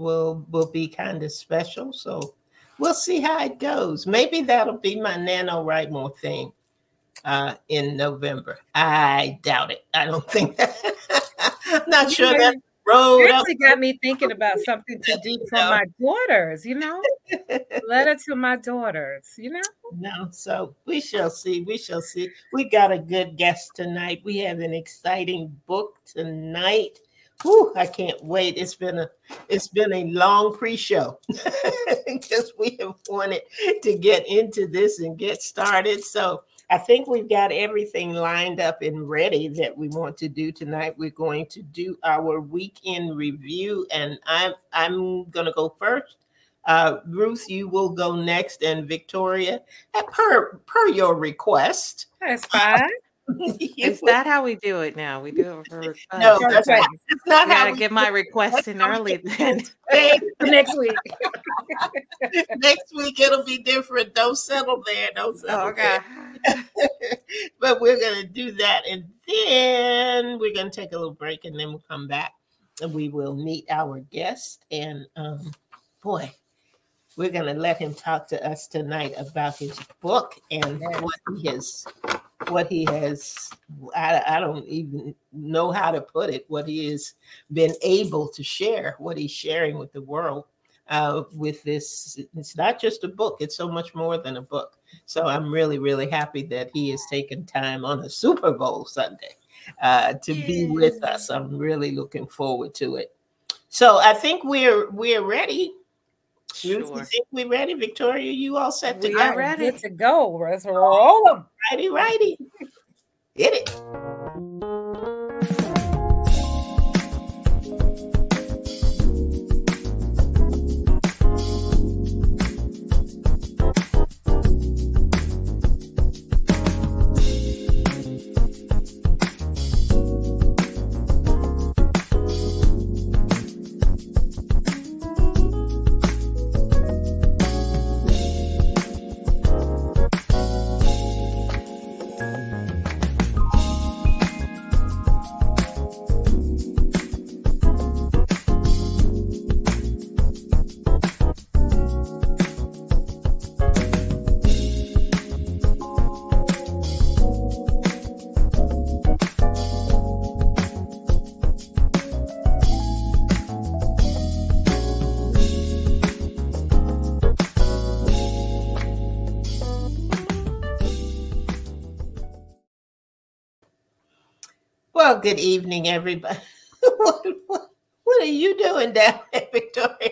will will be kind of special. So we'll see how it goes. Maybe that'll be my NaNoWriMo thing uh, in November. I doubt it. I don't think that. I'm not sure that road actually got me thinking about something to do for my daughters, you know? Letter to my daughters, you know? No, so we shall see. We shall see. We got a good guest tonight. We have an exciting book tonight. Whew, I can't wait. It's been a it's been a long pre-show because we have wanted to get into this and get started. So I think we've got everything lined up and ready that we want to do tonight. We're going to do our weekend review, and I'm I'm gonna go first. Uh, Ruth, you will go next, and Victoria, per per your request. That's fine. Is that how we do it now? We do it for request. No, that's right. It's not I gotta get my request in early then. Next week. Next week it'll be different. Don't settle there. Don't settle Oh, okay. there. but we're gonna do that, and then we're gonna take a little break, and then we'll come back, and we will meet our guest. And um, boy, we're gonna let him talk to us tonight about his book and what he has, what he has. I, I don't even know how to put it. What he has been able to share, what he's sharing with the world uh, with this. It's not just a book, it's so much more than a book. So I'm really, really happy that he has taken time on a Super Bowl Sunday uh, to be with us. I'm really looking forward to it. So I think we're we're ready. Ruth, You Sure. we're ready, Victoria? You all set to We go? are ready. Good to go. Let's roll them. Righty, righty. Hit it. Good evening, everybody. what, what, what are you doing down there, Victoria?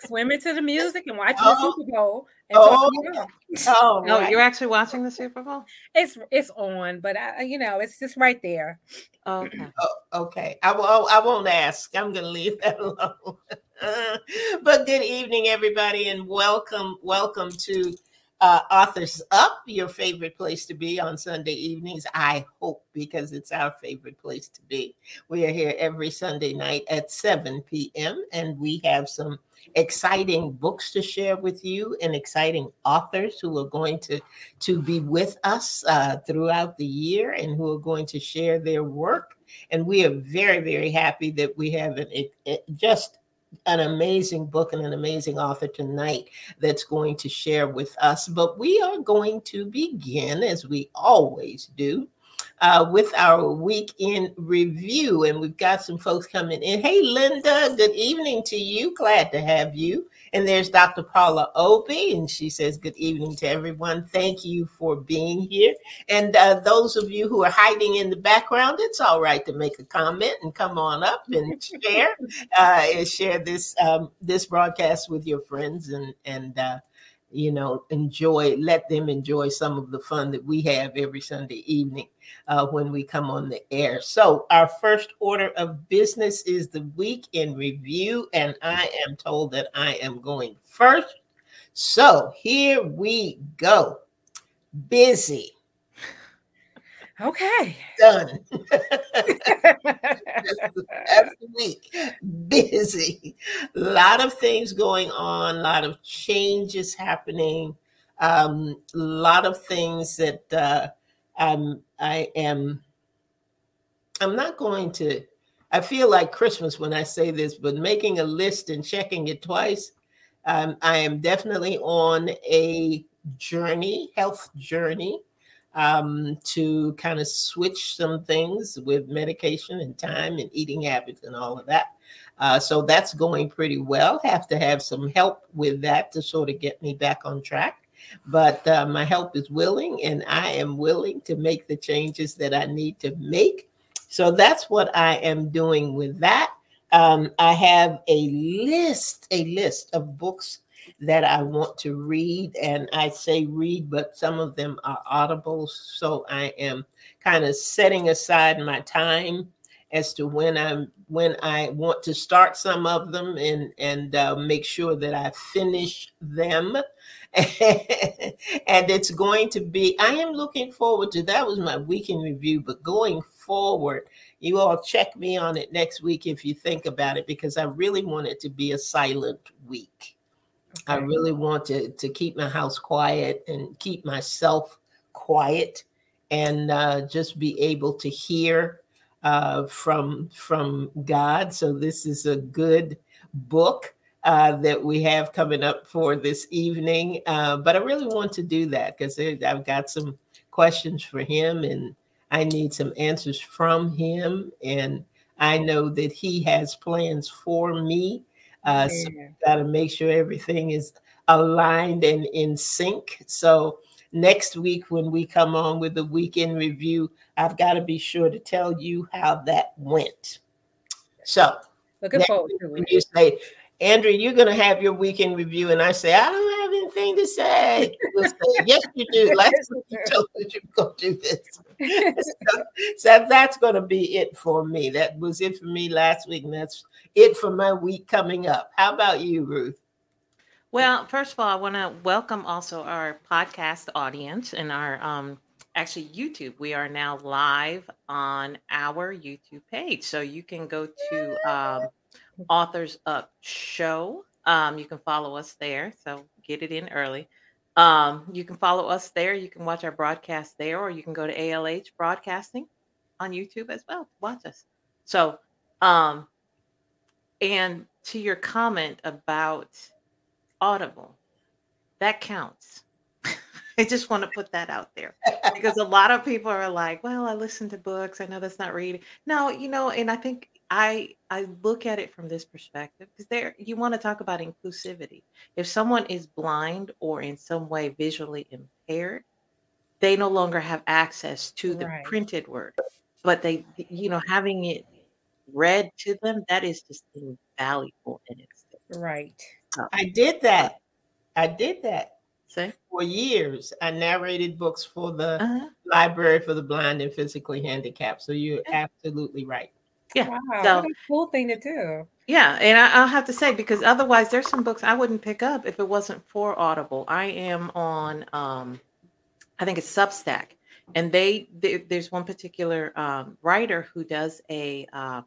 Swimming to the music and watching Oh. the Super Bowl. Oh. y'all. Oh, Oh, right. you're actually watching the Super Bowl? It's it's on, but I, you know, it's just right there. Oh, okay. Oh, okay. I won't. Oh, I won't ask. I'm going to leave that alone. but good evening, everybody, and welcome, welcome to uh, Authors Up, your favorite place to be on Sunday evenings. I hope because it's our favorite place to be. We are here every Sunday night at 7 p.m. and we have some exciting books to share with you and exciting authors who are going to to be with us uh, throughout the year and who are going to share their work and we are very very happy that we have an, it, it- just an amazing book and an amazing author tonight that's going to share with us. But we are going to begin as we always do uh, with our weekend review. And we've got some folks coming in. Hey linda good evening to you. Glad to have you and there's Dr. Paula Opie, and she says, Good evening to everyone. Thank you for being here. And uh, those of you who are hiding in the background, it's all right to make a comment and come on up and share uh, and share this um, this broadcast with your friends and and uh, you know enjoy let them enjoy some of the fun that we have every Sunday evening uh, when we come on the air. So our first order of business is the week in review, and I am told that I am going first. So here we go. Busy. Okay. Done. every week. Busy. A lot of things going on, a lot of changes happening, um, a lot of things that uh, I'm, I am, I'm not going to, I feel like Christmas when I say this, but making a list and checking it twice. Um, I am definitely on a journey, health journey, um, to kind of switch some things with medication and time and eating habits and all of that. Uh, so that's going pretty well. Have to have some help with that to sort of get me back on track. But uh, my help is willing, and I am willing to make the changes that I need to make so that's what I am doing with that. Um, I have a list, a list of books that I want to read. And I say read, but some of them are audible. So I am kind of setting aside my time as to when I'm when I want to start some of them and and uh, make sure that I finish them. and it's going to be. I am looking forward to that. Was my weekend review, but going forward. You all check me on it next week if you think about it, because I really want it to be a silent week. Okay. I really want to, to keep my house quiet and keep myself quiet and uh, just be able to hear uh, from from God. So this is a good book uh, that we have coming up for this evening. Uh, but I really want to do that because I've got some questions for him and I need some answers from him. And I know that he has plans for me. Uh. So got to make sure everything is aligned and in sync. So next week, when we come on with the weekend review, I've got to be sure to tell you how that went. So, looking forward to it. You say, Andrea, you're going to have your weekend review. And I say, I don't have anything to say. say yes, you do. Last week you told us you were going to do this. So, so that's going to be it for me. That was it for me last week. And that's it for my week coming up. How about you, Ruth? Well, first of all, I want to welcome also our podcast audience and our um, actually YouTube. We are now live on our YouTube page. So you can go to um, Authors Up Show. Um, you can follow us there. So get it in early. Um, you can follow us there. You can watch our broadcast there, or you can go to ALH Broadcasting on YouTube as well. Watch us. So, um, and to your comment about Audible, that counts. I just want to put that out there because a lot of people are like, well, I listen to books. I know that's not reading. No, you know, and I think I I look at it from this perspective because there you want to talk about inclusivity. If someone is blind or in some way visually impaired, they no longer have access to the right. printed word. But they you know having it read to them that is just invaluable in itself. Right. I did that. I did that. See? For years, I narrated books for the uh-huh. library for the blind and physically handicapped. So you're yeah. absolutely right. Yeah. Wow, so, what a cool thing to do. Yeah, and I, will have to say because otherwise, there's some books I wouldn't pick up if it wasn't for Audible. I am on, um, I think it's Substack, and they, they there's one particular um, writer who does a uh,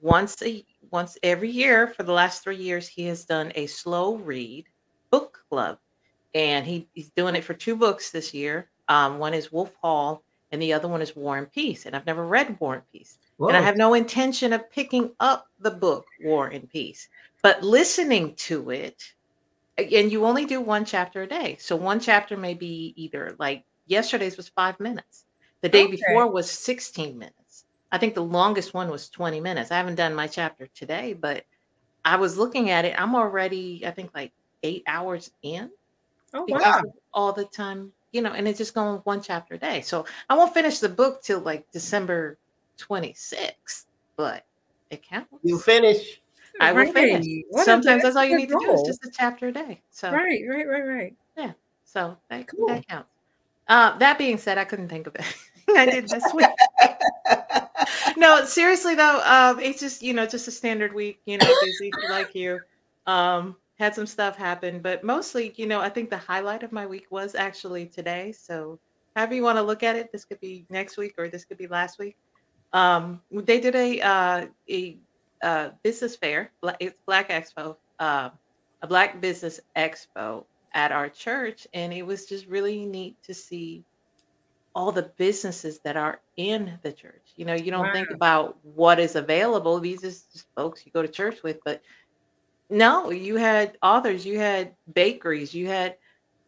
once a once every year for the last three years he has done a slow read book club, and he, he's doing it for two books this year. Um, one is Wolf Hall, and the other one is War and Peace. And I've never read War and Peace. Whoa. And I have no intention of picking up the book War and Peace, but listening to it, and you only do one chapter a day. So one chapter may be either like yesterday's was five minutes, the day okay. before was 16 minutes. I think the longest one was 20 minutes. I haven't done my chapter today, but I was looking at it. I'm already, I think, like eight hours in. Oh, wow. All the time, you know, and it's just going one chapter a day. So I won't finish the book till like December 26th, but it counts. You finish. I will finish. What Sometimes that's all you need goal. to do is just a chapter a day. So right, right, right, right. Yeah. So that, cool. that counts. Uh, that being said, I couldn't think of it. I did this week. no, seriously though, um, it's just you know just a standard week. You know, busy like you. Um, had some stuff happen, but mostly, you know, I think the highlight of my week was actually today. So, however you want to look at it, this could be next week or this could be last week. Um, they did a uh, a uh, business fair. It's Black Expo, uh, a Black Business Expo at our church, and it was just really neat to see all the businesses that are in the church. You know, you don't wow. think about what is available. These are just folks you go to church with, but no, you had authors, you had bakeries, you had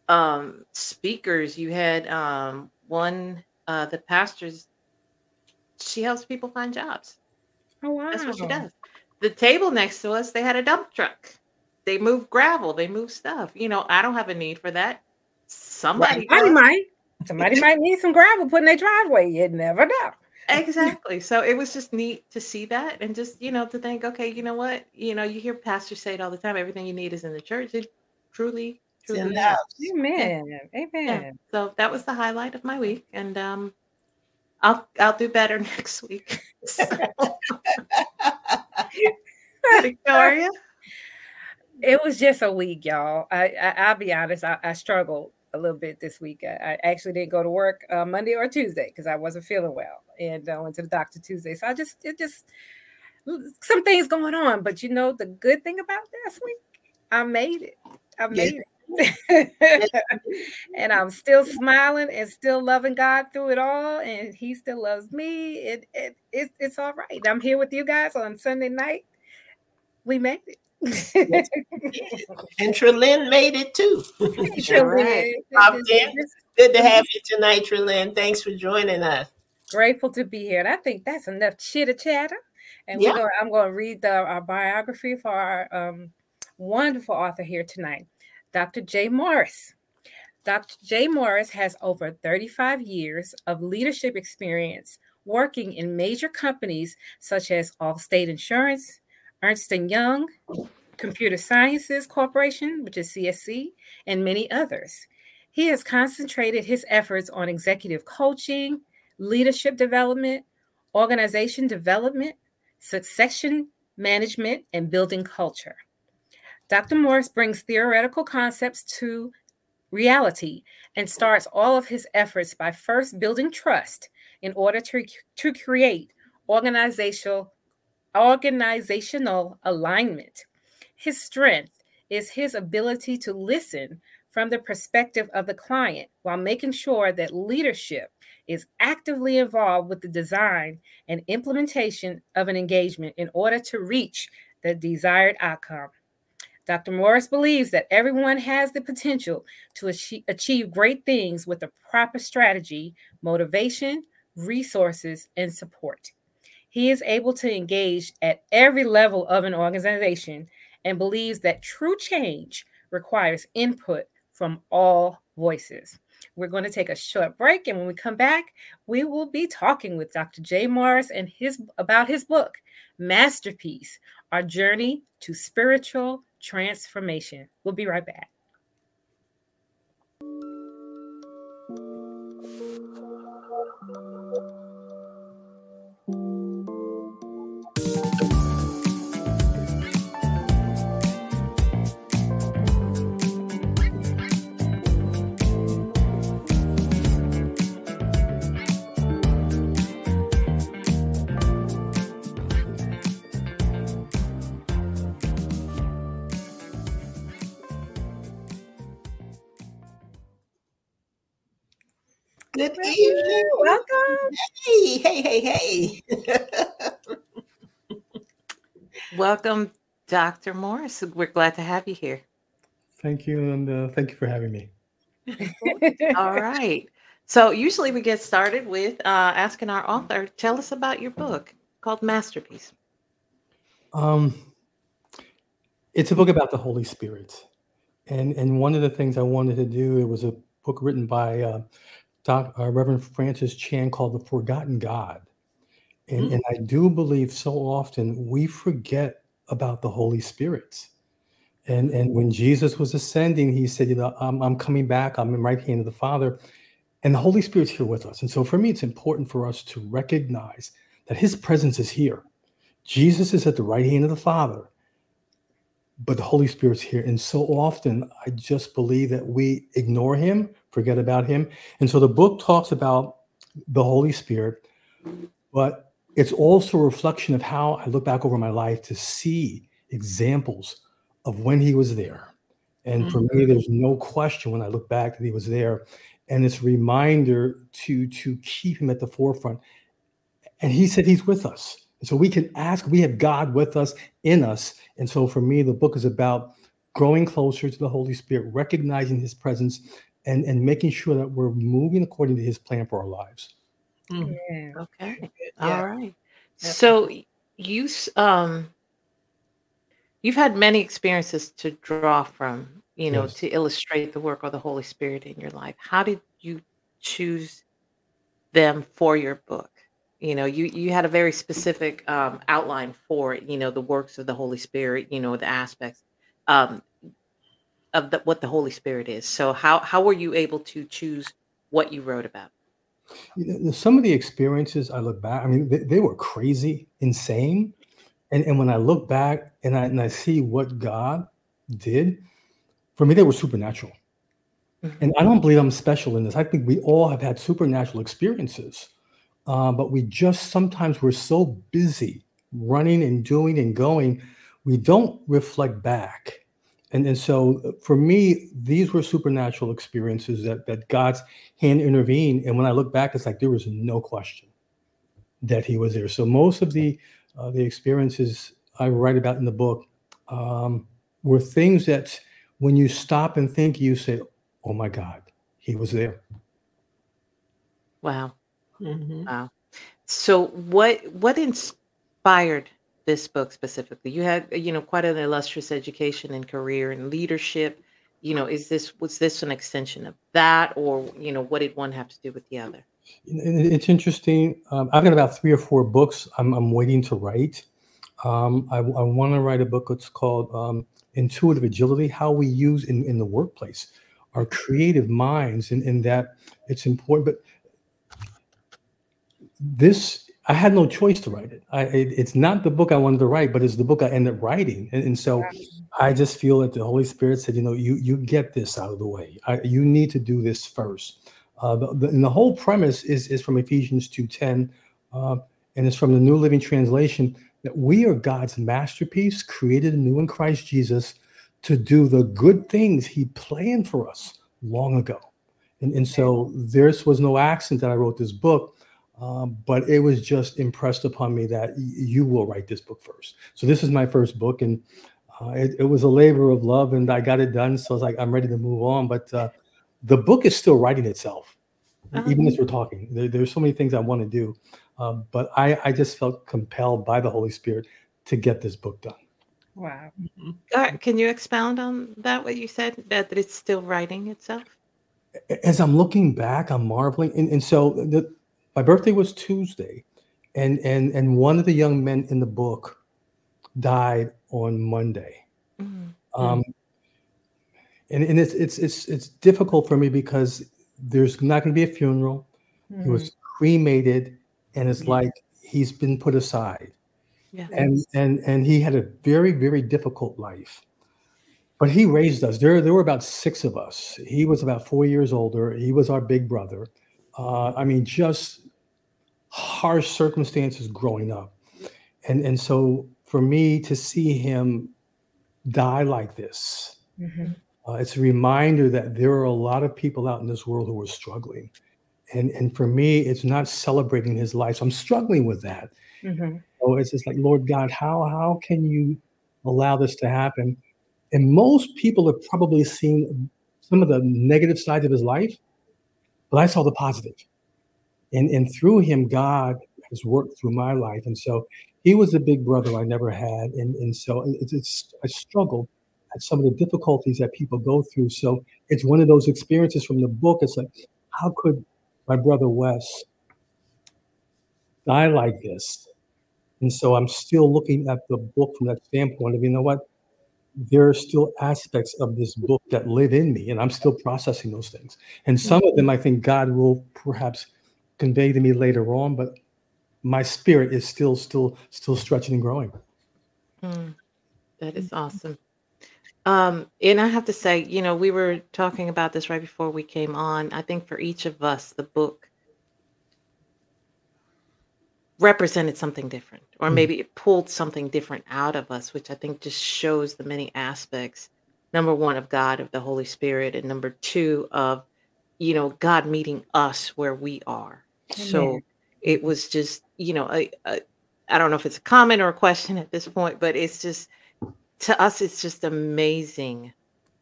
um, speakers, you had um, one, uh, the pastors, she helps people find jobs. Oh, wow. That's what she does. The table next to us, they had a dump truck. They move gravel, they move stuff. You know, I don't have a need for that. Somebody, Somebody might. Somebody might need some gravel put in their driveway. You never know. exactly. So it was just neat to see that and just, you know, to think, okay, you know what? You know, you hear pastors say it all the time everything you need is in the church. It truly, truly Amen. Yeah. Amen. Yeah. So that was the highlight of my week. And um I'll I'll do better next week. Victoria. It was just a week, y'all. I, I will be honest, I, I struggled a little bit this week. I, I actually didn't go to work uh, Monday or Tuesday because I wasn't feeling well, and I went to the doctor Tuesday. So I just it just some things going on. But you know the good thing about this week, I made it. I made it. and I'm still smiling and still loving God through it all, and He still loves me. It, it, it it's all right. I'm here with you guys on Sunday night. We made it and Trelyn made it too. Trelyn. Good to have you tonight, Trelyn. Thanks for joining us. Grateful to be here. And I think that's enough chitter chatter. And yeah. gonna, I'm going to read the, our biography for our um, wonderful author here tonight, Dr. Jay Morris. Dr. Jay Morris has over 35 years of leadership experience working in major companies such as Allstate Insurance, Ernst & Young, Computer Sciences Corporation, which is CSC, and many others. He has concentrated his efforts on executive coaching, leadership development, organization development, succession management, and building culture. Dr. Morris brings theoretical concepts to reality and starts all of his efforts by first building trust in order to, to create organizational organizational alignment. His strength is his ability to listen from the perspective of the client while making sure that leadership is actively involved with the design and implementation of an engagement in order to reach the desired outcome. Dr. Morris believes that everyone has the potential to achieve great things with the proper strategy, motivation, resources, and support. He is able to engage at every level of an organization and believes that true change requires input from all voices. We're going to take a short break, and when we come back, we will be talking with Dr. Jay Morris and his about his book, Masterpiece: Our Journey to Spiritual Transformation. We'll be right back. Good evening. Welcome. Hey, hey, hey, hey. Welcome, Dr. Morris. We're glad to have you here. Thank you, and uh, thank you for having me. All right. So, usually we get started with uh, asking our author, tell us about your book called Masterpiece. Um, it's a book about the Holy Spirit, and and one of the things I wanted to do it was a book written by uh, Doc, uh, Reverend Francis Chan called The Forgotten God. And, mm. and I do believe so often we forget about the Holy Spirit. And, and when Jesus was ascending, he said, You know, I'm, I'm coming back, I'm in right hand of the Father. And the Holy Spirit's here with us. And so for me, it's important for us to recognize that his presence is here. Jesus is at the right hand of the Father, but the Holy Spirit's here. And so often I just believe that we ignore him forget about him. And so the book talks about the Holy Spirit, but it's also a reflection of how I look back over my life to see examples of when he was there And mm-hmm. for me, there's no question when I look back that he was there. And this reminder to to keep him at the forefront. And he said he's with us. And so we can ask, we have God with us, in us. And so for me, the book is about growing closer to the Holy Spirit, recognizing his presence, and, and making sure that we're moving according to his plan for our lives. Mm. Yeah. Okay. Yeah. All right. So you um you've had many experiences to draw from, you know, yes. to illustrate the work of the Holy Spirit in your life. How did you choose them for your book? You know, you you had a very specific um, outline for you know the works of the Holy Spirit. You know the aspects um, of the, what the Holy Spirit is. So how how were you able to choose what you wrote about? Some of the experiences I look back, I mean, they, they were crazy, insane, and and when I look back and I and I see what God did, for me they were supernatural. Mm-hmm. And I don't believe I'm special in this. I think we all have had supernatural experiences uh, but we just sometimes we're so busy running and doing and going, we don't reflect back. And, and so uh, for me, these were supernatural experiences that, that God's hand intervened. And when I look back, it's like there was no question that he was there. So most of the uh, the experiences I write about in the book um, were things that when you stop and think, you say, "Oh my God, he was there." Wow. Mm-hmm. Wow. So what what inspired this book specifically? You had you know quite an illustrious education and career and leadership. You know, is this was this an extension of that, or you know, what did one have to do with the other? It's interesting. Um, I've got about three or four books I'm, I'm waiting to write. Um, I, I want to write a book. It's called um, Intuitive Agility: How We Use in, in the Workplace Our Creative Minds, and in, in that it's important. But this I had no choice to write it. I, it. It's not the book I wanted to write, but it's the book I ended up writing. And, and so I just feel that the Holy Spirit said, you know, you you get this out of the way. I, you need to do this first. Uh, the, the, and the whole premise is is from Ephesians two ten, uh, and it's from the New Living Translation that we are God's masterpiece, created anew in Christ Jesus, to do the good things He planned for us long ago. And, and so this was no accident that I wrote this book um, but it was just impressed upon me that y- you will write this book first. So this is my first book, and uh, it, it, was a labor of love, and I got it done. So I was like, I'm ready to move on. But uh, the book is still writing itself, uh-huh. even as we're talking. There, there's so many things I want to do, um, but I, I just felt compelled by the Holy Spirit to get this book done. Wow. Mm-hmm. can you expound on that? What you said that, that it's still writing itself. As I'm looking back, I'm marveling, and, and so the my birthday was Tuesday, and and and one of the young men in the book died on Monday. Mm-hmm. Um, and and it's it's it's it's difficult for me because there's not going to be a funeral. Mm-hmm. He was mm-hmm. cremated, and it's yeah. like he's been put aside. Yeah. And and and he had a very very difficult life. But he raised us. There there were about six of us. He was about four years older. He was our big brother. Uh, I mean, just harsh circumstances growing up. And, and so for me to see him die like this, mm-hmm. uh, it's a reminder that there are a lot of people out in this world who are struggling. And, and for me, it's not celebrating his life. So I'm struggling with that. Mm-hmm. So it's just like, Lord God, how, how can you allow this to happen? And most people have probably seen some of the negative sides of his life, but I saw the positive and and through him god has worked through my life. And so he was a big brother i never had. And and so it's, i struggled at some of the difficulties that people go through. So it's one of those experiences from the book. It's like how could my brother wes die like this? And so i'm still looking at the book from that standpoint of you know what? There are still aspects of this book that live in me and i'm still processing those things. And some of them i think god will perhaps convey to me later on, but my spirit is still, still, still stretching and growing. Mm, that is awesome. Um, and I have to say, you know, we were talking about this right before we came on. I think for each of us, the book represented something different, or mm. maybe it pulled something different out of us, which I think just shows the many aspects number one of God, of the Holy Spirit, and number two of, you know, God meeting us where we are. So it was just, you know, I I I don't know if it's a comment or a question at this point, but it's just to us, it's just amazing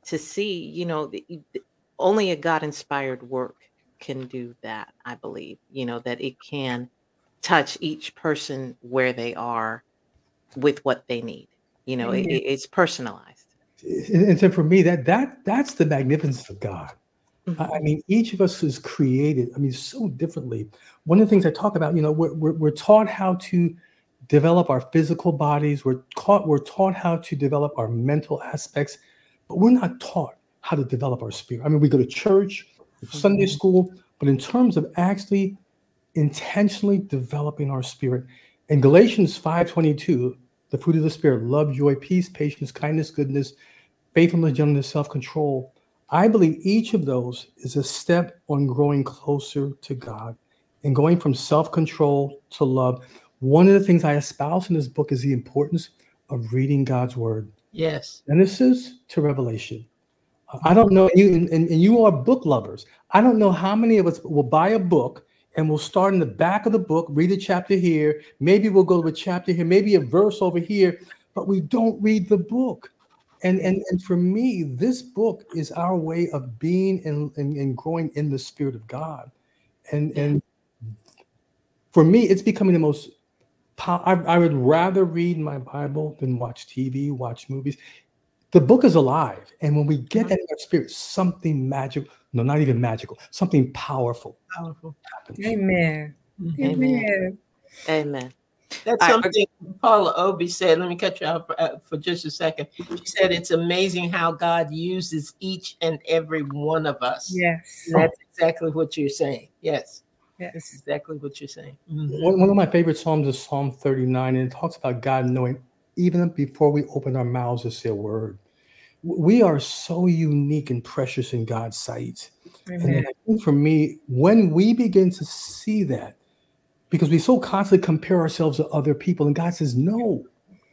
to see, you know, the, the- only a God inspired work can do that, I believe, you know, that it can touch each person where they are with what they need. You know, it, Amen. it- it's personalized. and, and so for me that that that's the magnificence of god I, Mhm. I mean each of us is created i mean so differently one of the things i talk about you know we're, we're, we're taught how to develop our physical bodies we're taught we're taught how to develop our mental aspects but we're not taught how to develop our spirit i mean we go to church sunday Mhm. school but in terms of actually intentionally developing our spirit in galatians 5.22 the fruit of the spirit love joy peace patience kindness goodness faithfulness gentleness self-control i believe each of those is a step on growing closer to god and going from self-control to love one of the things i espouse in this book is the importance of reading god's word Yes. genesis to revelation I don't know you, and, and and you are book lovers. I don't know how many of us will buy a book and we'll start in the back of the book, read a chapter here. Maybe we'll go to a chapter here, maybe a verse over here, but we don't read the book. And and and for me, this book is our way of being and and, and growing in the Spirit of God. And and for me, it's becoming the most. pow- I, I would rather read my Bible than watch TV, watch movies the book is alive and when we get uh-huh. that in our spirit something magical no not even magical something powerful Powerful. happens Amen. Amen. Amen. Amen. That's I- something Paula Obi said. Let me cut you off uh, for just a second. She said it's amazing how God uses each and every one of us. Yes. And That's exactly what you're saying. Yes, that's Yes. exactly what you're saying. Mhm. one, one of my favorite psalms is psalm 39 and it talks about god knowing even before we open our mouths to say a word we are so unique and precious in god's sight And I think for me, when we begin to see that, because we so constantly compare ourselves to other people, and God says, No,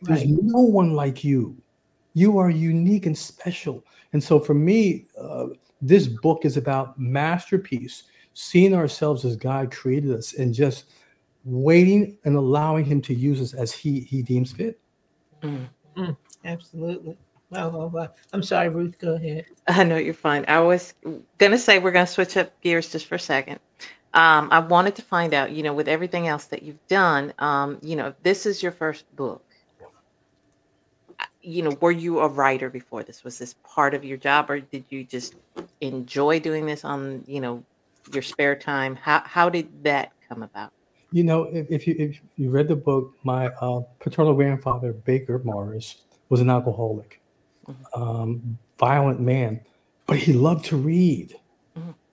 there's Right. no one like you. You are unique and special. And so for me, uh, this book is about masterpiece, seeing ourselves as God created us and just waiting and allowing Him to use us as He He deems fit. Mm. Absolutely. Wow, wow, wow. I'm sorry, Ruth. Go ahead. I know you're fine. I was gonna say we're gonna switch up gears just for a second. Um, I wanted to find out, you know, with everything else that you've done, um, you know, if this is your first book. You know, were you a writer before this? Was this part of your job, or did you just enjoy doing this on, you know, your spare time? How how did that come about? You know, if, if you if you read the book, my uh, paternal grandfather Baker Morris was an alcoholic, Mhm. um, violent man, but he loved to read.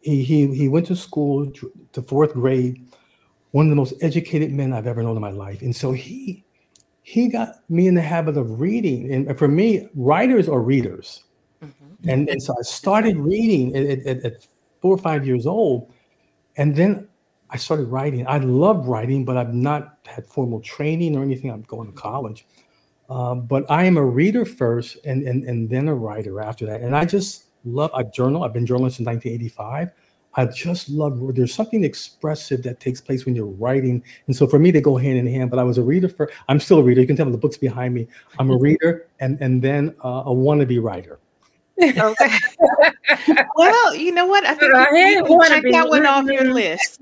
He he he went to school to fourth grade, one of the most educated men I've ever known in my life, and so he he got me in the habit of reading. And for me, writers are readers. Mhm. And, and so I started reading at, at- at, four or five years old. And then I started writing. I love writing, but I've not had formal training or anything. I'm going to college. Um, but I am a reader first and, and, and then a writer after that. And I just love, I journal. I've been journalist since 1985. I just love, there's something expressive that takes place when you're writing. And so for me, they go hand in hand. But I was a reader for, I'm still a reader. You can tell by the books behind me. I'm a reader and, and then uh, a wannabe writer. Okay. well, you know what? I think I you, you can wanna check be- that one off your list.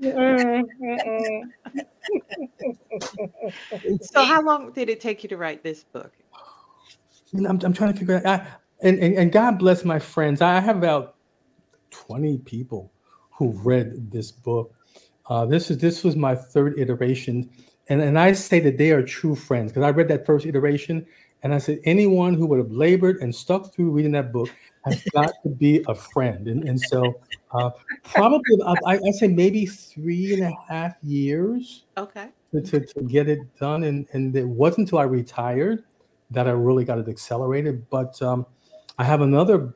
So, how long did it take you to write this book? I'm, I'm trying to figure out. I, and, and and God bless my friends. I have about 20 people who read this book. Uh, this is this was my third iteration, and and I say that they are true friends because I read that first iteration, and I said anyone who would have labored and stuck through reading that book has got to be a friend. And and so uh, probably I, I say maybe three and a half years Okay. to, to, to get it done. And, and it wasn't until I retired that I really got it accelerated. But um, I have another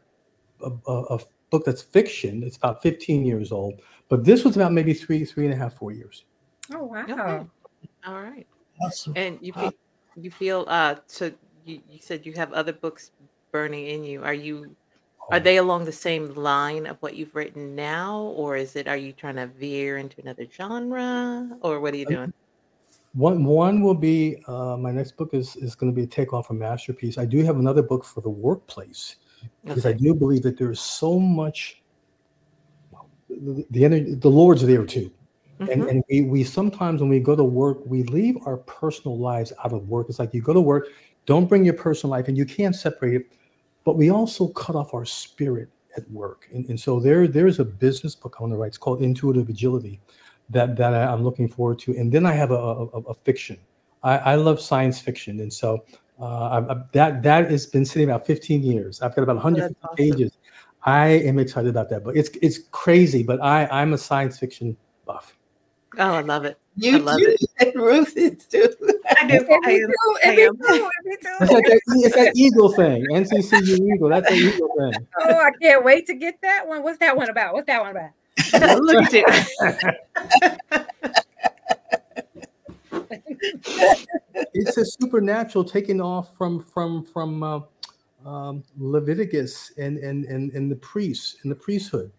a, a, a book that's fiction. It's about 15 years old. But this was about maybe three, three and a half, four years. Oh wow. Okay. All right. Awesome. And you feel, you feel uh so you, you said you have other books burning in you? Are you are they along the same line of what you've written now, or is it are you trying to veer into another genre, or what are you doing? One one will be uh, my next book is is going to be a takeoff a masterpiece. I do have another book for the workplace because I do believe that there is so much. The, the energy, the Lord's there too, and Mhm. and we we sometimes when we go to work, we leave our personal lives out of work. It's like you go to work, don't bring your personal life, and you can't separate it. But we also cut off our spirit at work, and, and so there there's a business book I want to write. It's called Intuitive Agility, that that I, I'm looking forward to. And then I have a, a, a- a fiction. I, I love science fiction, and so uh, I, I- that that has been sitting about 15 years. I've got about 150 awesome. pages. I am excited about that, but it's it's crazy. But I I'm a science fiction buff. Oh, I love it. I You love do, and Ruth is too. I do. I Me am. too, I and am. too, and me too. It's like that, it's that eagle thing. NCCU eagle. That's the eagle thing. Oh, I can't wait to get that one. What's that one about? What's that one about? Look at you. it's a supernatural taking off from from from uh, um, Leviticus and and and and the priests and the priesthood,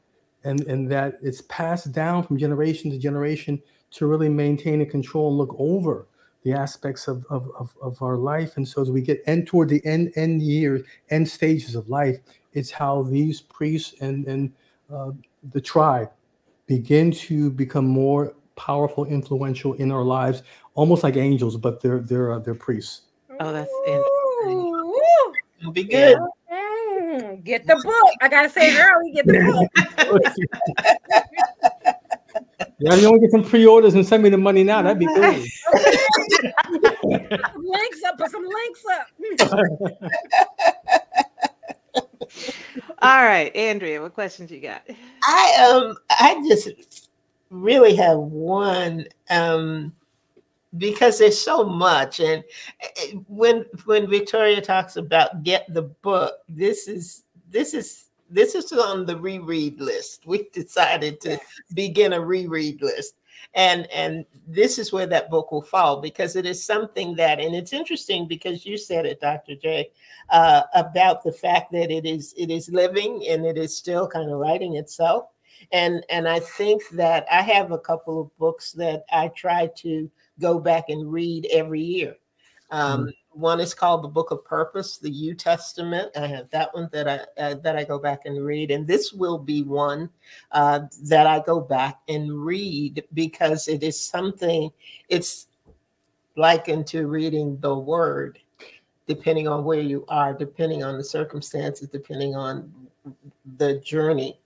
and and that it's passed down from generation to generation to really maintain and control and look over the aspects of of, of, of our life. And so as we get end toward the end end years, end stages of life, it's how these priests and and uh, the tribe begin to become more powerful, influential in our lives, almost like angels, but they're they're uh, they're priests. Oh, that's interesting. Ooh, It'll be good. mm, get the book. I gotta say it early. Get the book. yeah, you want to get some pre-orders and send me the money now? That'd be good. Some links up. Put some links up. All right, Andrea, what questions you got? I um I just really have one um because there's so much and uh, when when Victoria talks about get the book this is this is this is on the reread list. We decided to begin a reread list and and this is where that book will fall because it is something that and it's interesting because you said it Dr. J uh, about the fact that it is it is living and it is still kind of writing itself and and i think that i have a couple of books that i try to go back and read every year um, one is called the book of purpose the new testament. I have that one that i uh, that i go back and read. And this will be one uh, that i go back and read because it is something it's likened to reading the word depending on where you are depending on the circumstances depending on the journey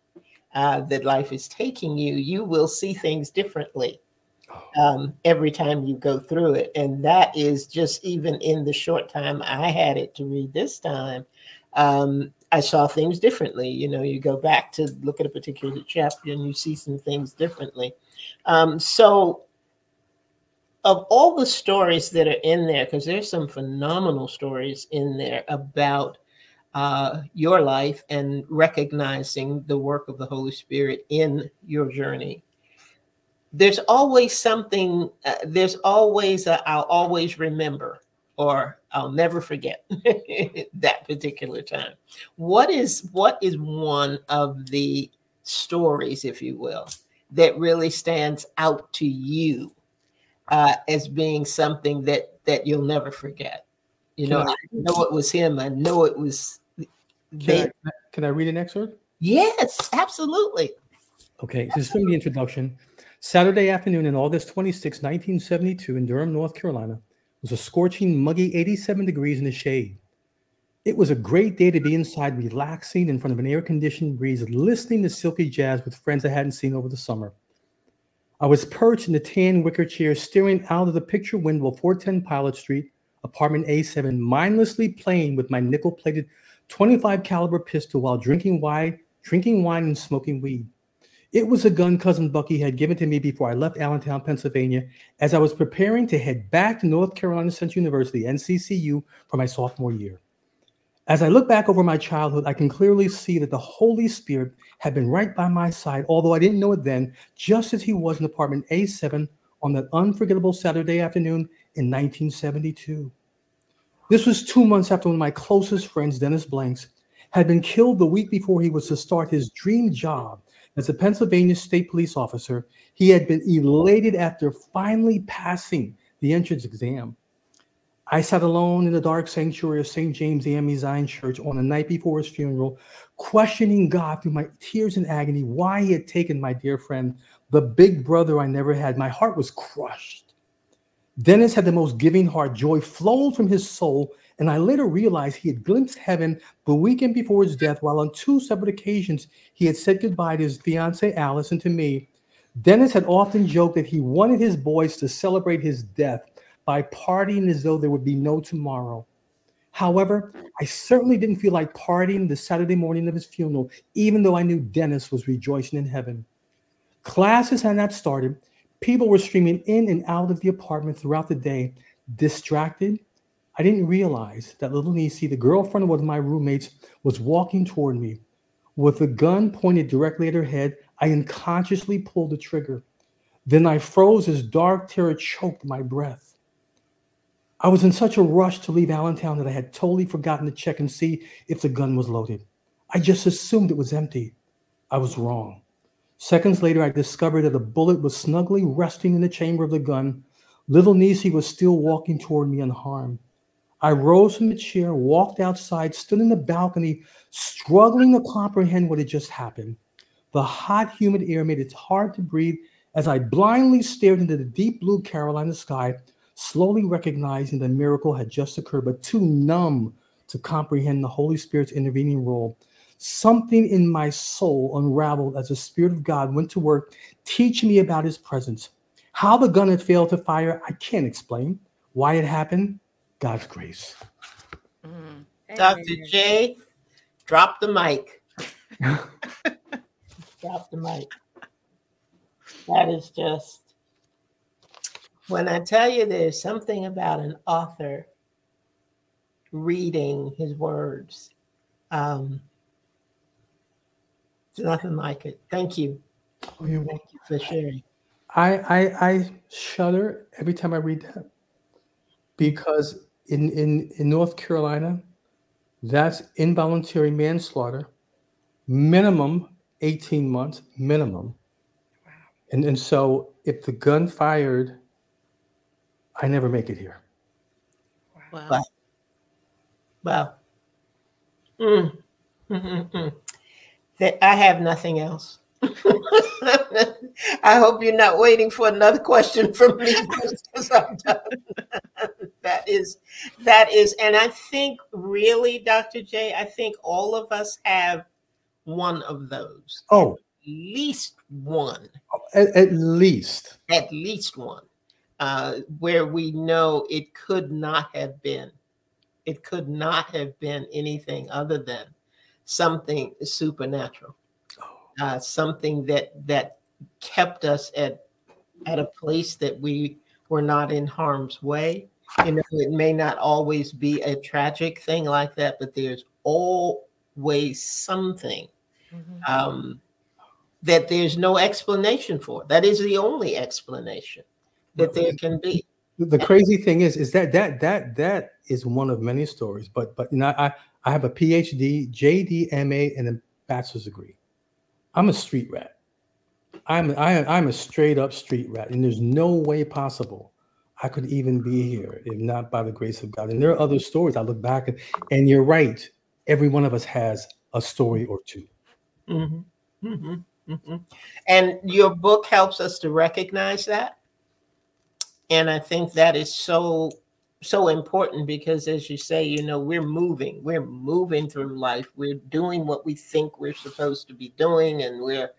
uh, that life is taking you, you will see things differently um, every time you go through it. And that is just even in the short time I had it to read this time, um, I saw things differently. You know, you go back to look at a particular chapter and you see some things differently. Um, so, of all the stories that are in there, because there's some phenomenal stories in there about uh, your life and recognizing the work of the Holy Spirit in your journey. There's always something, uh, there's always I'll always remember or I'll never forget that particular time. What is what is one of the stories, if you will, that really stands out to you uh, as being something that that you'll never forget? You know, I- I know it was him. I know it was Can. I, can I read an excerpt? Yes, absolutely. Okay, so this is from the introduction. Saturday afternoon in August 26, 1972, in Durham, North Carolina, was a scorching, muggy 87 degrees in the shade. It was a great day to be inside, relaxing in front of an air conditioned breeze, listening to silky jazz with friends I hadn't seen over the summer. I was perched in the tan wicker chair, staring out of the picture window of 410 Pilot Street, apartment A7, mindlessly playing with my nickel plated 25 caliber pistol while drinking wine, drinking wine and smoking weed. It was a gun cousin Bucky had given to me before I left Allentown, Pennsylvania, as I was preparing to head back to North Carolina Central University, NCCU, for my sophomore year. As I look back over my childhood, I can clearly see that the Holy Spirit had been right by my side, although I didn't know it then, just as he was in apartment A7 on that unforgettable Saturday afternoon in 1972. This was two months after one of my closest friends, Dennis Blanks, had been killed the week before he was to start his dream job as a Pennsylvania state police officer. He had been elated after finally passing the entrance exam. I sat alone in the dark sanctuary of St. James AME Zion Church on the night before his funeral, questioning God through my tears and agony why he had taken my dear friend, the big brother I never had. My heart was crushed. Dennis had the most giving heart. Joy flowed from his soul, and I later realized he had glimpsed heaven the weekend before his death, while on two separate occasions he had said goodbye to his fiancee Alice and to me. Dennis had often joked that he wanted his boys to celebrate his death by partying as though there would be no tomorrow. However, I certainly didn't feel like partying the Saturday morning of his funeral, even though I knew Dennis was rejoicing in heaven. Classes had not started. People were streaming in and out of the apartment throughout the day. Distracted, I didn't realize that little Nisi, the girlfriend of one of my roommates, was walking toward me. With a gun pointed directly at her head, I unconsciously pulled the trigger. Then I froze as dark terror choked my breath. I was in such a rush to leave Allentown that I had totally forgotten to check and see if the gun was loaded. I just assumed it was empty. I was wrong. Seconds later, I discovered that a bullet was snugly resting in the chamber of the gun. Little Nisi was still walking toward me unharmed. I rose from the chair, walked outside, stood in the balcony, struggling to comprehend what had just happened. The hot, humid air made it hard to breathe as I blindly stared into the deep blue Carolina sky, slowly recognizing the miracle had just occurred, but too numb to comprehend the Holy Spirit's intervening role. Something in my soul unraveled as the Spirit of God went to work, teaching me about His presence. How the gun had failed to fire, I can't explain. Why it happened, God's grace. Mm. Dr. J, drop the mic. drop the mic. That is just when I tell you there's something about an author reading his words, um, it's nothing like it. Thank you. Oh, Thank you for sharing. I, I I shudder every time I read that because in in in North Carolina, that's involuntary manslaughter, minimum 18 months, minimum. Wow. And and so if the gun fired I never make it here. Wow. Wow. wow. Mm. That I have nothing else. I hope you're not waiting for another question from me that is that is and I think really Dr. J I think all of us have one of those. Oh, at least one. At, at least. At least one uh, where we know it could not have been. It could not have been anything other than something supernatural, oh. uh, something that that kept us at at a place that we were not in harm's way. You know, it may not always be a tragic thing like that, but there's always something mm-hmm. um, that there's no explanation for. That is the only explanation that there can be. The crazy thing is, is that that that that is one of many stories. But but you know, I I have a PhD, JD, MA, and a bachelor's degree. I'm a street rat. I'm I, I'm a straight up street rat, and there's no way possible I could even be here if not by the grace of God. And there are other stories I look back at, and you're right. Every one of us has a story or 2 mm-hmm. Mm-hmm. Mm-hmm. And your book helps us to recognize that and i think that is so so important because as you say you know we're moving we're moving through life we're doing what we think we're supposed to be doing and we're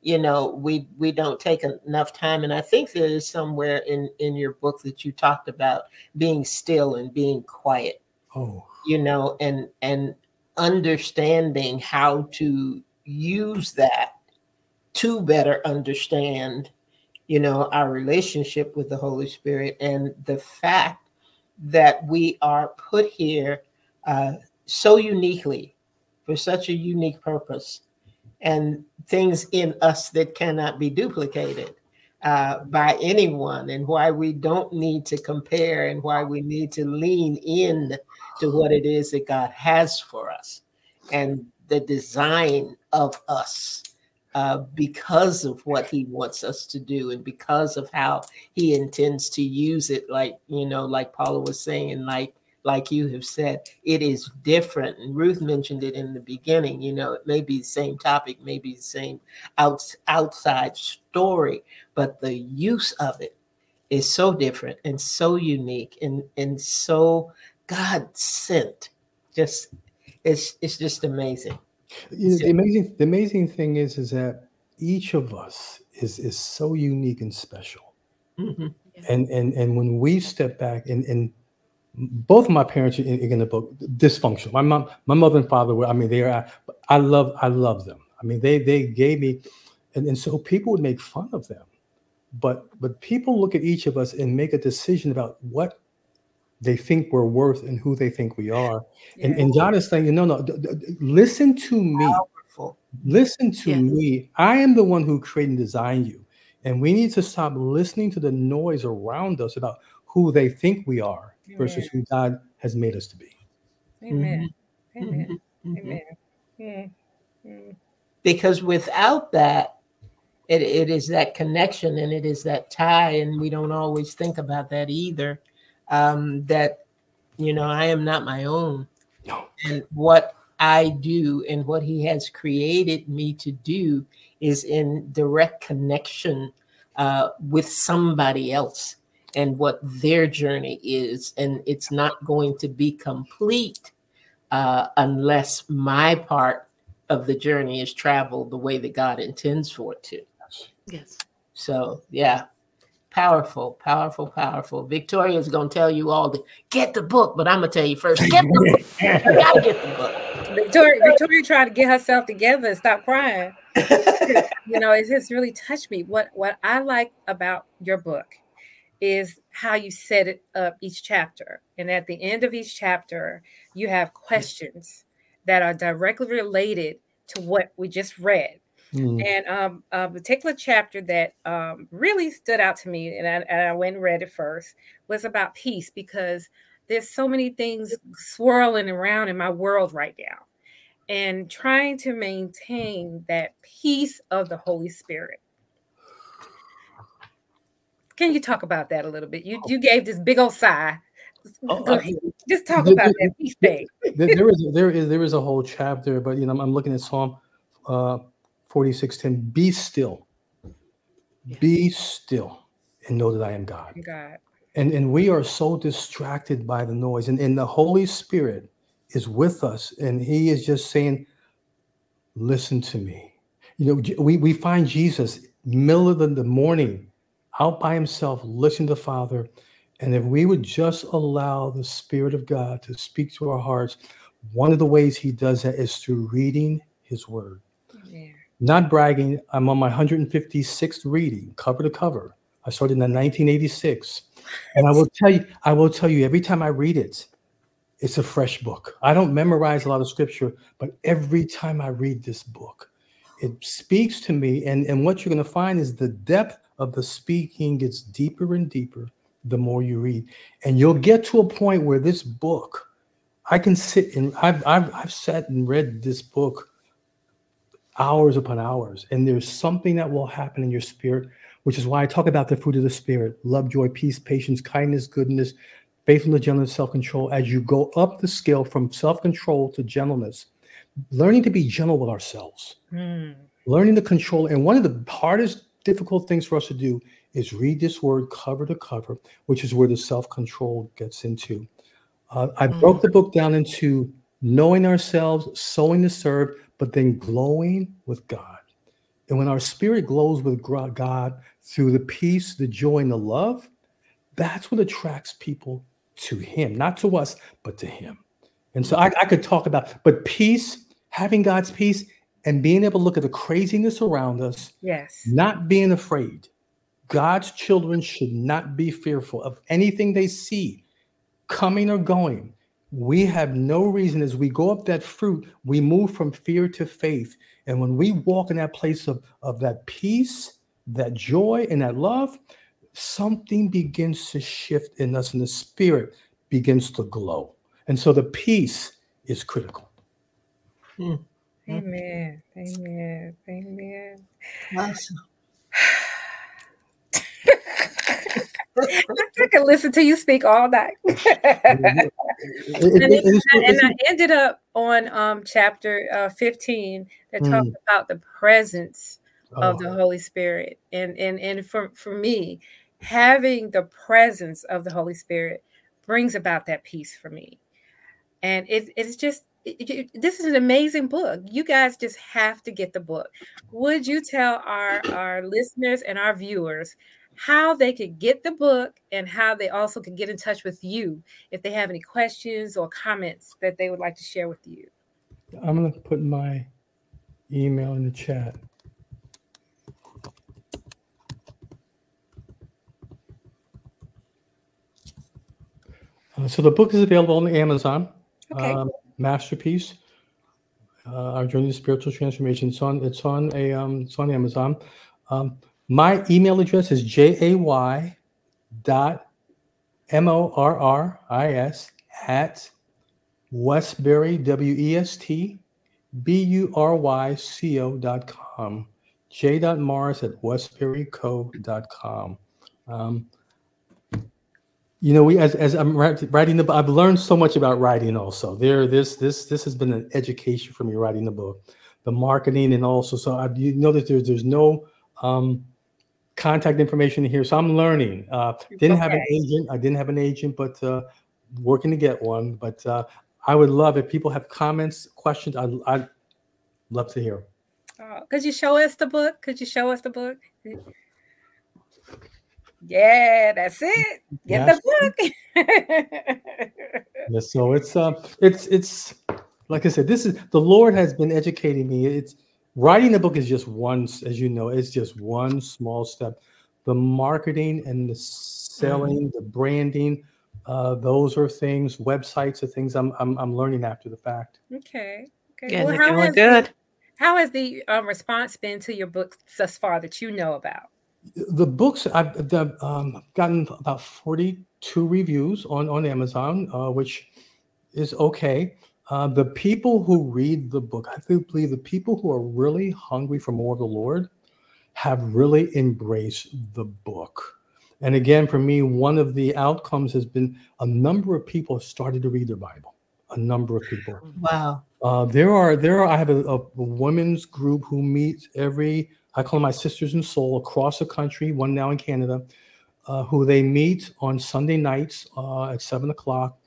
you know we we don't take enough time and i think there is somewhere in in your book that you talked about being still and being quiet. Oh. You know and and understanding how to use that to better understand you know, our relationship with the Holy Spirit and the fact that we are put here uh, so uniquely for such a unique purpose and things in us that cannot be duplicated uh, by anyone and why we don't need to compare and why we need to lean in to what it is that God has for us and the design of us uh, because of what he wants us to do and because of how he intends to use it like you know like paula was saying like like you have said it is different and ruth mentioned it in the beginning you know it may be the same topic maybe the same out, outside story but the use of it is so different and so unique and and so god sent just it's it's just amazing You know, the amazing the amazing thing is is that each of us is is so unique and special. Mhm. And and and when we step back and and both of my parents are in, in the book dysfunctional. My mom, my mother and father were. I mean, they are. I love. I love them. I mean, they they gave me, and, and so people would make fun of them, but but people look at each of us and make a decision about what they think we're worth and who they think we are. And, Yeah. and God is saying, no, no, d- d- listen to me. Powerful. Listen to me. I am the one who created and designed you. And we need to stop listening to the noise around us about who they think we are versus who God has made us to be. Amen. Amen. Mhm. Amen. Mm. Mm. because without that it, it is that connection and it is that tie and we don't always think about that either um, that you know i am not my own No. and what i do and what he has created me to do is in direct connection uh, with somebody else and what their journey is and it's not going to be complete uh, unless my part of the journey is traveled the way that God intends for it to. Yes. So, yeah, powerful, powerful, powerful. Victoria is going to tell you all to get the book, but I'm going to tell you first get the book. You got to get the book. Victoria, Victoria tried to get herself together and stop crying. you know, it just really touched me. What what I like about your book is how you set it up each chapter. And at the end of each chapter, you have questions that are directly related to what we just read. Mm. And um, a particular chapter that um, really stood out to me, and I, and I went and read it first, was about peace because there's so many things swirling around in my world right now. And trying to maintain that peace of the Holy Spirit. Can you talk about that a little bit? You you gave this big old sigh. Oh, I- Just talk the- about the- that peace thing. there, there is there is there is a whole chapter, but you know, I'm, I'm looking at Psalm uh 46:10. Be still, be still, and know that I am God. God. And and we are so distracted by the noise, and, and the Holy Spirit is with us, and He is just saying, "Listen to me." You know, we we find Jesus middle of the morning, out by himself, listening to the Father, and if we would just allow the Spirit of God to speak to our hearts, one of the ways He does that is through reading His Word. Yeah. Not bragging, I'm on my 156th reading, cover to cover. I started in 1986. And I will tell you, I will tell you, every time I read it, it's a fresh book. I don't memorize a lot of scripture, but every time I read this book, it speaks to me. And, and what you're going to find is the depth of the speaking gets deeper and deeper the more you read. And you'll get to a point where this book, I can sit and I've, I've, I've sat and read this book hours upon hours. And there's something that will happen in your spirit, which is why I talk about the fruit of the spirit love, joy, peace, patience, kindness, goodness, faithfulness, gentleness, self control. As you go up the scale from self control to gentleness, learning to be gentle with ourselves, Hmm. learning to control. And one of the hardest, difficult things for us to do is read this word cover to cover, which is where the self control gets into. Uh, I broke the book down into knowing ourselves, sowing to serve, but then glowing with God. And when our spirit glows with God through the peace, the joy, and the love, that's what attracts people to Him, not to us, but to Him. And so I, I could talk about, but peace, having God's peace, and being able to look at the craziness around us, Yes. not being afraid. God's children should not be fearful of anything they see coming or going. We have no reason as we go up that fruit, we move from fear to faith. And when we walk in that place of, of that peace, that joy, and that love, something begins to shift in us, and the spirit begins to glow. And so the peace is critical. Hmm. Amen. Amen. Amen. Awesome. I could listen to you speak all night. And, is- and I ended up on um, chapter uh, 15 that talks Mm. about the presence of oh, the Holy Spirit. And and and for, for me, having the presence of the Holy Spirit brings about that peace for me. And it, it's just this is an amazing book. You guys just have to get the book. Would you tell our our listeners and our viewers how they could get the book and how they also could get in touch with you if they have any questions or comments that they would like to share with you? I'm going to put my email in the chat. Uh, so the book is available on Amazon. Okay. Um, Masterpiece. Uh, our journey to spiritual transformation. It's on. It's on a. Um, it's on Amazon. Um, my email address is jay dot m o r r i s at Westbury W E S T B U R Y C O dot com. J. Morris at westburyco.com. Um, you know, we as, as I'm writing the book, I've learned so much about writing. Also, there, this this this has been an education for me writing the book, the marketing, and also so I you know that there's there's no um, contact information here, so I'm learning. Uh, didn't have an agent. I didn't have an agent, but uh, working to get one. But uh, I would love if people have comments, questions. I'd, I'd love to hear. Oh, could you show us the book? Could you show us the book? Yeah, that's it. Get the book. Yeah, so it's uh, it's it's like I said, this is the Lord has been educating me. It's writing the book is just one, as you know, it's just one small step. The marketing and the selling, the branding, uh, those are things. Websites are things I'm I'm, I'm learning after the fact. okay. Okay. Getting Well, it how going has good. The, how has the um, response been to your books thus far that you know about? The books I've um, gotten about 42 reviews on on Amazon, uh, which is okay. Uh, the people who read the book, I do believe the people who are really hungry for more of the Lord have really embraced the book. And again, for me, one of the outcomes has been a number of people have started to read their Bible. A number of people. Wow. Uh, there are there are I have a, a women's group who meets every I call them my sisters in soul across the country. One now in Canada, uh, who they meet on Sunday nights uh, at seven o'clock.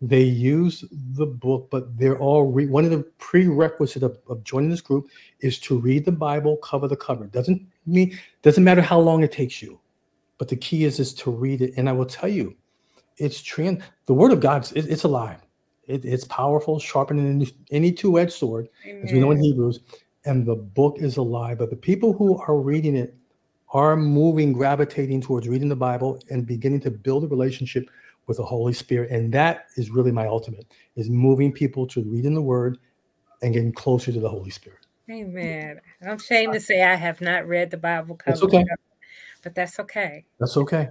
They use the book, but they're all re- one of the prerequisites of, of joining this group is to read the Bible cover to cover. Doesn't mean doesn't matter how long it takes you, but the key is is to read it. And I will tell you, it's trans. The Word of God, it, it's alive. It, it's powerful, sharpening any- any two-edged sword, as we know in Hebrews. And the book is alive. But the people who are reading it are moving, gravitating towards reading the Bible and beginning to build a relationship with the Holy Spirit. And that is really my ultimate: is moving people to reading the Word and getting closer to the Holy Spirit. Amen. I'm ashamed to say I have not read the Bible cover, That's okay. to cover, but that's okay. That's okay.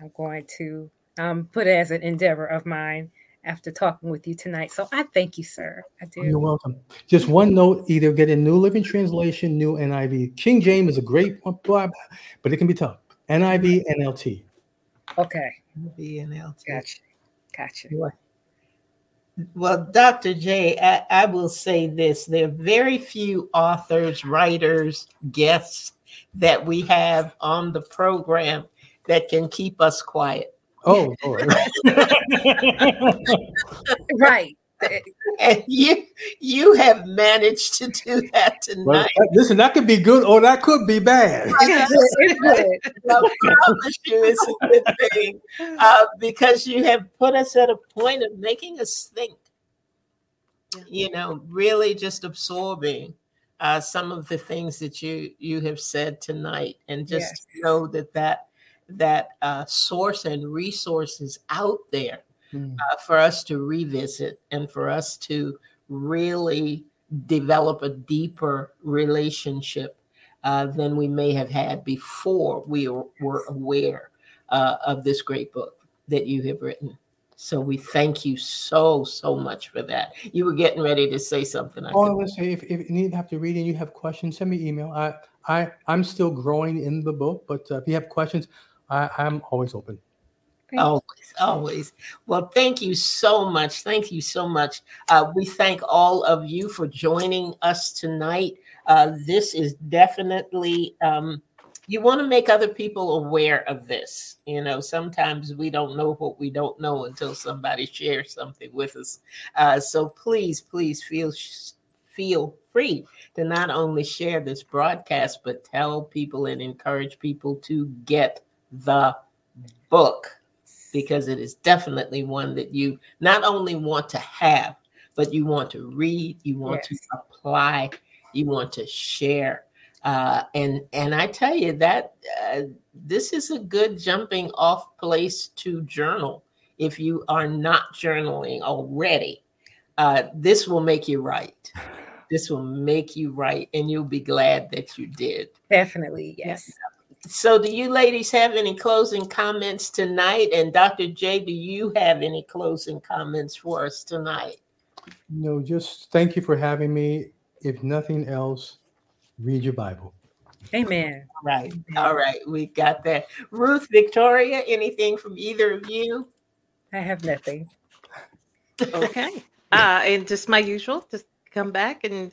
I'm going to um, put it as an endeavor of mine after talking with you tonight. So I thank you, sir. I do. You're welcome. Just one note: either get a New Living Translation, New NIV. King James is a great one, but it can be tough. NIV, NLT. Okay. BNLT. Gotcha. Gotcha. Well, Dr. J, I, I will say this there are very few authors, writers, guests that we have on the program that can keep us quiet. Oh, Lord. Right. And you you have managed to do that Well, tonight. that- listen, that could be good or that could be bad. I promise you it's a good thing uh, because you have put us at a point of making us think. You know, really just absorbing uh, some of the things that you you have said tonight, and just Yes. know that that that uh, source and resources out there Mm. uh, for us to revisit and for us to really develop a deeper relationship uh, than we may have had before we were, aware uh, of this great book that you have written. So we thank you so, so much for that. You were getting ready to say something. I Oh, I was say if, if you need to have to read and you have questions, send me email. I I I'm still growing in the book, but uh, if you have questions, I, I'm always open. Always, always. Well, thank you so much. Thank you so much. Uh, we thank all of you for joining us tonight. Uh, this is definitely, um, you want to make other people aware of this. You know, sometimes we don't know what we don't know until somebody shares something with us. Uh, so please, please feel feel free to not only share this broadcast, but tell people and encourage people to get the book because it is definitely one that you not only want to have, but you want to read, you want Yes. to apply, you want to share. Uh, and and I tell you that uh, this is a good jumping off place to journal. If you are not journaling already, uh, this will make you write. This will make you write, and you'll be glad that you did. Definitely, yes. So, do you ladies have any closing comments tonight? And Dr. J, do you have any closing comments for us tonight? No, just thank you for having me. If nothing else, read your Bible. Amen. Right. All right. We got that. Ruth, Victoria, anything from either of you? I have nothing. okay. Uh, and just my usual, just come back and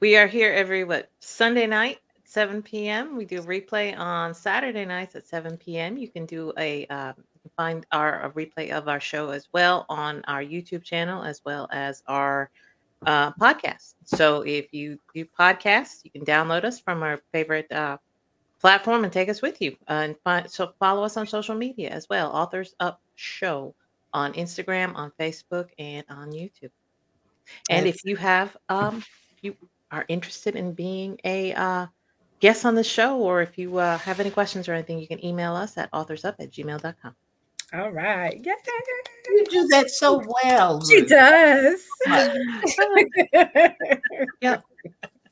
we are here every what Sunday night, 7 p.m. We do replay on Saturday nights at 7 p.m. You can do a can find our a replay of our show as well on our YouTube channel as well as our uh, podcast. So if you do podcasts, you can download us from our favorite uh, platform and take us with you. Uh, and find, so follow us on social media as well. Authors Up Show on Instagram, on Facebook, and on YouTube. And if you have, um, you are interested in being a uh, guest on the show, or if you uh, have any questions or anything, you can email us at authorsup at gmail.com. All right. Yeah. You do that so well. She Ruth. does.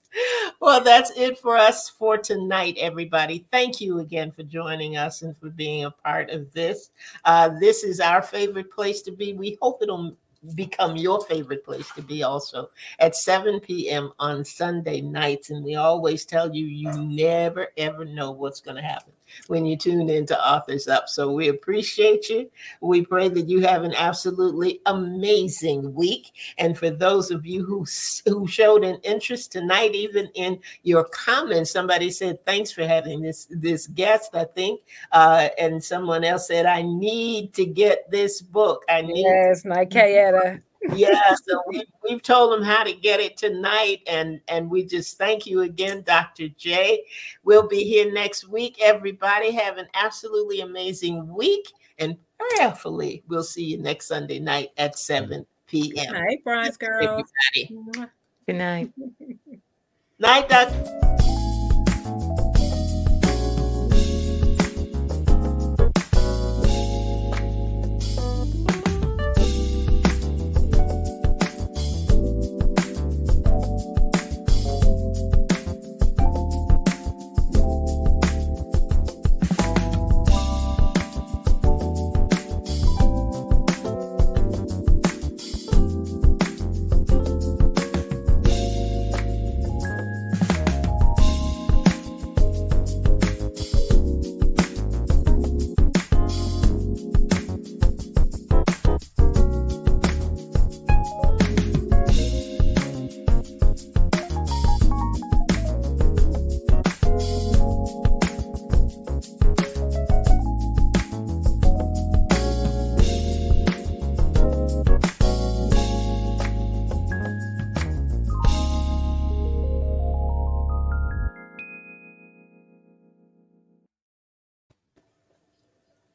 Well, that's it for us for tonight, everybody. Thank you again for joining us and for being a part of this. Uh, this is our favorite place to be. We hope it'll become your favorite place to be also at 7 p.m. on Sunday nights. And we always tell you, you never ever know what's going to happen when you tune into Authors Up. So we appreciate you. We pray that you have an absolutely amazing week. And for those of you who who showed an interest tonight, even in your comments, somebody said, "Thanks for having this this guest." I think, uh, and someone else said, "I need to get this book. I need." yes, my Kayetta. yeah, so we, we've told them how to get it tonight, and and we just thank you again, Dr. J. We'll be here next week. Everybody have an absolutely amazing week, and prayerfully, we'll see you next Sunday night at 7 p.m. Hi, Bronze Girl. Everybody. Good night. Night, Dr.